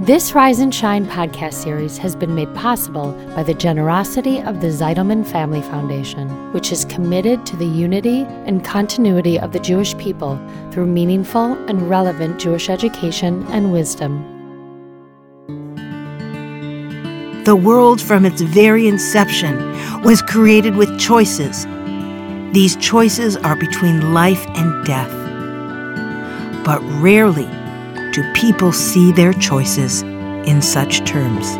This Rise and Shine podcast series has been made possible by the generosity of the Zeidelman Family Foundation, which is committed to the unity and continuity of the Jewish people through meaningful and relevant Jewish education and wisdom. The world, from its very inception, was created with choices. These choices are between life and death. But rarely do people see their choices in such terms?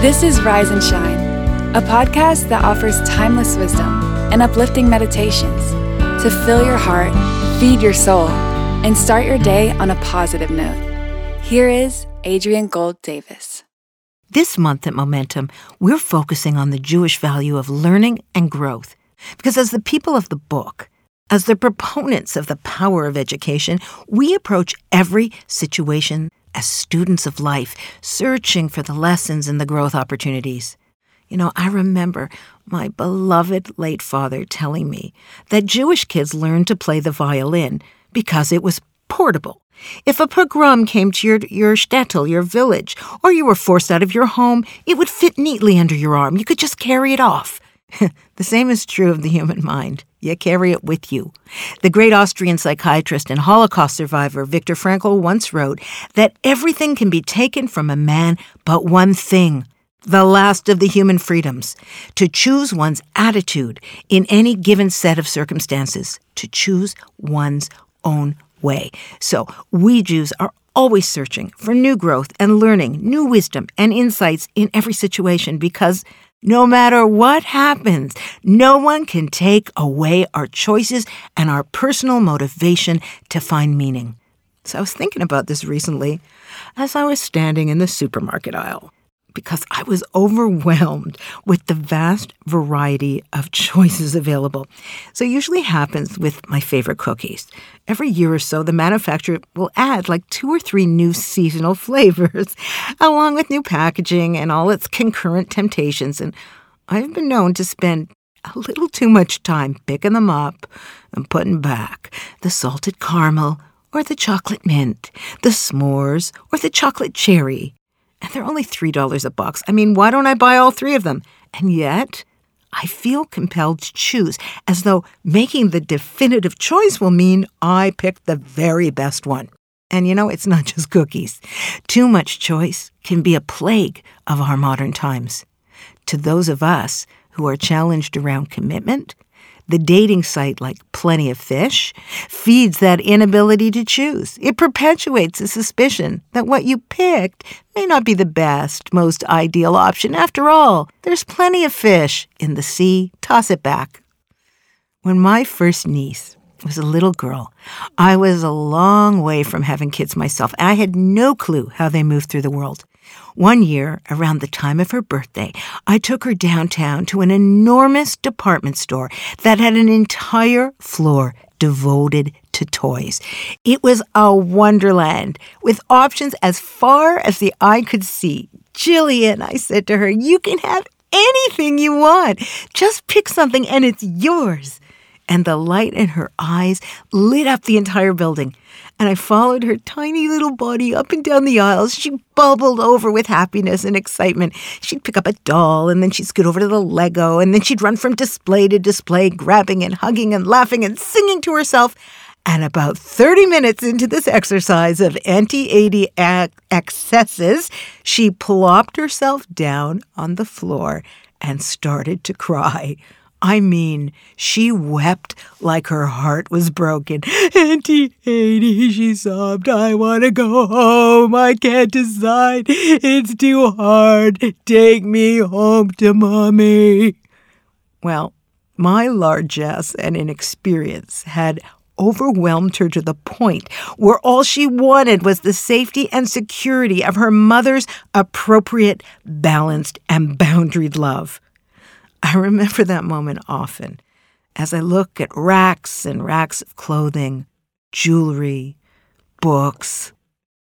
This is Rise and Shine, a podcast that offers timeless wisdom and uplifting meditations to fill your heart, feed your soul, and start your day on a positive note. Here is Adrian Gold Davis. This month at Momentum, we're focusing on the Jewish value of learning and growth. Because as the people of the book, as the proponents of the power of education, we approach every situation as students of life, searching for the lessons and the growth opportunities. You know, I remember my beloved late father telling me that Jewish kids learned to play the violin because it was portable. If a pogrom came to your, your shtetl, your village, or you were forced out of your home, it would fit neatly under your arm. You could just carry it off. The same is true of the human mind. You carry it with you. The great Austrian psychiatrist and Holocaust survivor Viktor Frankl once wrote that everything can be taken from a man but one thing the last of the human freedoms to choose one's attitude in any given set of circumstances, to choose one's own way. So, we Jews are always searching for new growth and learning, new wisdom and insights in every situation because no matter what happens, no one can take away our choices and our personal motivation to find meaning. So I was thinking about this recently as I was standing in the supermarket aisle because I was overwhelmed with the vast variety of choices available. So it usually happens with my favorite cookies. Every year or so, the manufacturer will add like two or three new seasonal flavors, along with new packaging and all its concurrent temptations. And I've been known to spend a little too much time picking them up and putting back the salted caramel or the chocolate mint, the s'mores or the chocolate cherry, and they're only $3 a box. I mean, why don't I buy all three of them? And yet, I feel compelled to choose, as though making the definitive choice will mean I picked the very best one. And you know, it's not just cookies. Too much choice can be a plague of our modern times. To those of us who are challenged around commitment, the dating site, like Plenty of Fish, feeds that inability to choose. It perpetuates the suspicion that what you picked may not be the best, most ideal option. After all, there's plenty of fish in the sea. Toss it back. When my first niece was a little girl, I was a long way from having kids myself. And I had no clue how they moved through the world. One year, around the time of her birthday, I took her downtown to an enormous department store that had an entire floor devoted to toys. It was a wonderland with options as far as the eye could see. Jillian, I said to her, you can have anything you want. Just pick something and it's yours. And the light in her eyes lit up the entire building and I followed her tiny little body up and down the aisles. She bubbled over with happiness and excitement. She'd pick up a doll, and then she'd scoot over to the Lego, and then she'd run from display to display, grabbing and hugging and laughing and singing to herself. And about 30 minutes into this exercise of Auntie Adi excesses, she plopped herself down on the floor and started to cry. I mean, she wept like her heart was broken. Auntie Adi, she sobbed, I want to go home. I can't decide. It's too hard. Take me home to mommy. Well, my largesse and inexperience had overwhelmed her to the point where all she wanted was the safety and security of her mother's appropriate, balanced, and boundaried love. I remember that moment often as I look at racks and racks of clothing, jewelry, books.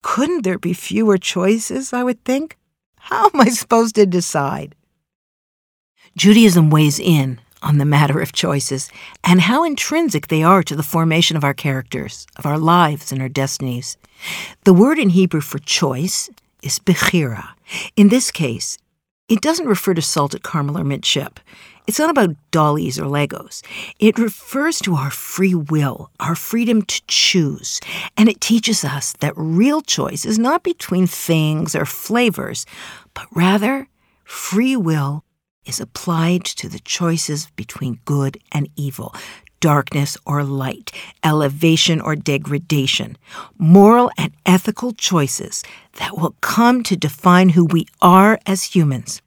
Couldn't there be fewer choices, I would think? How am I supposed to decide? Judaism weighs in on the matter of choices and how intrinsic they are to the formation of our characters, of our lives, and our destinies. The word in Hebrew for choice is bechira. In this case, it doesn't refer to salted caramel or mint chip. It's not about dollies or Legos. It refers to our free will, our freedom to choose. And it teaches us that real choice is not between things or flavors, but rather free will is applied to the choices between good and evil, darkness or light, elevation or degradation, moral and ethical choices that will come to define who we are as humans.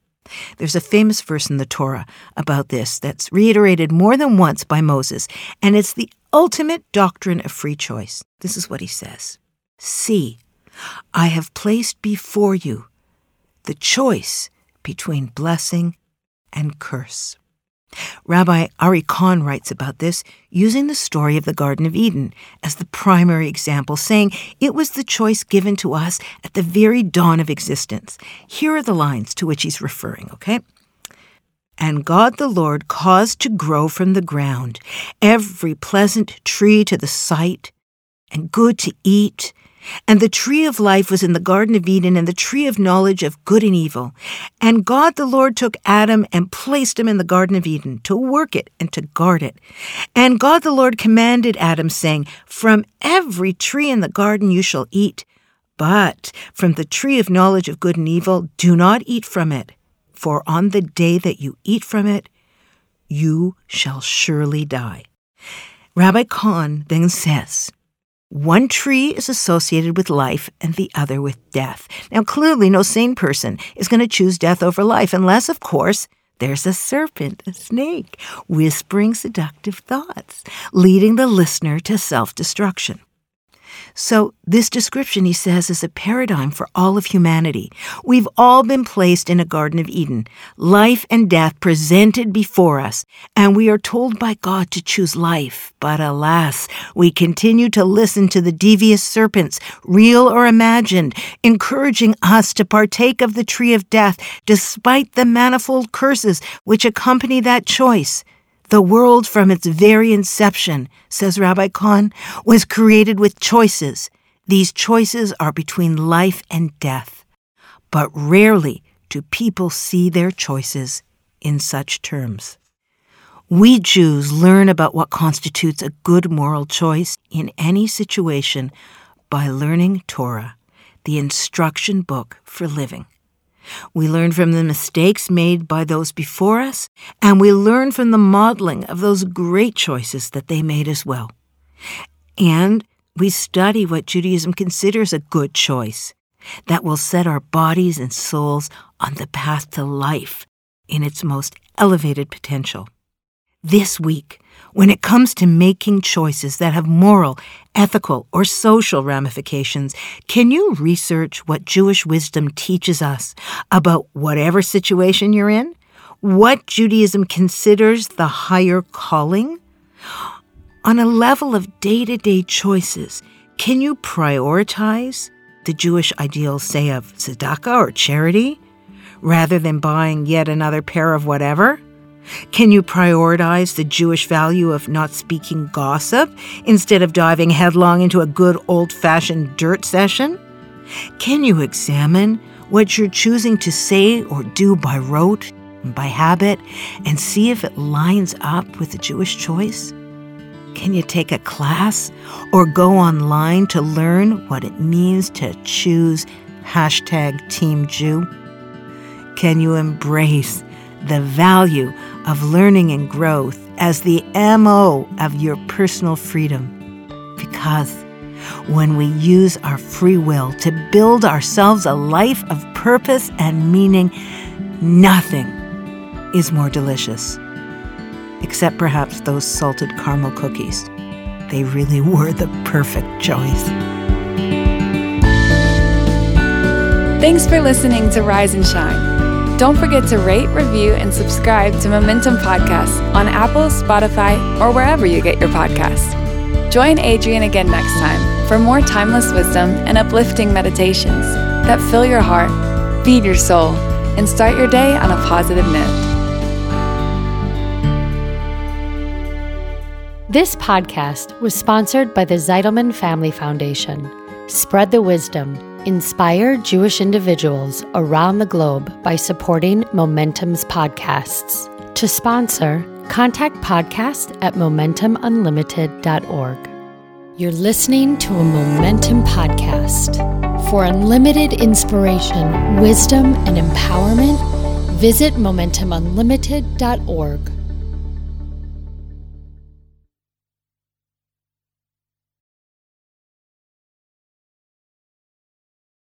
There's a famous verse in the Torah about this that's reiterated more than once by Moses, and it's the ultimate doctrine of free choice. This is what he says See, I have placed before you the choice between blessing and curse. Rabbi Ari Kahn writes about this using the story of the Garden of Eden as the primary example, saying it was the choice given to us at the very dawn of existence. Here are the lines to which he's referring, okay? And God the Lord caused to grow from the ground every pleasant tree to the sight, and good to eat, and the tree of life was in the Garden of Eden, and the tree of knowledge of good and evil. And God the Lord took Adam and placed him in the Garden of Eden to work it and to guard it. And God the Lord commanded Adam, saying, From every tree in the garden you shall eat, but from the tree of knowledge of good and evil do not eat from it. For on the day that you eat from it, you shall surely die. Rabbi Kahn then says, one tree is associated with life and the other with death. Now, clearly, no sane person is going to choose death over life, unless, of course, there's a serpent, a snake, whispering seductive thoughts, leading the listener to self destruction. So, this description, he says, is a paradigm for all of humanity. We've all been placed in a Garden of Eden, life and death presented before us, and we are told by God to choose life. But alas, we continue to listen to the devious serpents, real or imagined, encouraging us to partake of the tree of death, despite the manifold curses which accompany that choice. The world from its very inception, says Rabbi Kahn, was created with choices. These choices are between life and death. But rarely do people see their choices in such terms. We Jews learn about what constitutes a good moral choice in any situation by learning Torah, the instruction book for living. We learn from the mistakes made by those before us, and we learn from the modeling of those great choices that they made as well. And we study what Judaism considers a good choice that will set our bodies and souls on the path to life in its most elevated potential. This week, when it comes to making choices that have moral, ethical, or social ramifications, can you research what Jewish wisdom teaches us about whatever situation you're in? What Judaism considers the higher calling? On a level of day to day choices, can you prioritize the Jewish ideals, say, of tzedakah or charity, rather than buying yet another pair of whatever? Can you prioritize the Jewish value of not speaking gossip instead of diving headlong into a good old fashioned dirt session? Can you examine what you're choosing to say or do by rote and by habit and see if it lines up with the Jewish choice? Can you take a class or go online to learn what it means to choose hashtag Team Jew? Can you embrace the value of learning and growth as the MO of your personal freedom. Because when we use our free will to build ourselves a life of purpose and meaning, nothing is more delicious. Except perhaps those salted caramel cookies. They really were the perfect choice. Thanks for listening to Rise and Shine. Don't forget to rate, review, and subscribe to Momentum Podcasts on Apple, Spotify, or wherever you get your podcasts. Join Adrian again next time for more timeless wisdom and uplifting meditations that fill your heart, feed your soul, and start your day on a positive note. This podcast was sponsored by the Zeidelman Family Foundation. Spread the wisdom. Inspire Jewish individuals around the globe by supporting Momentum's podcasts. To sponsor, contact podcast at momentumunlimited.org. You're listening to a Momentum podcast. For unlimited inspiration, wisdom, and empowerment, visit momentumunlimited.org.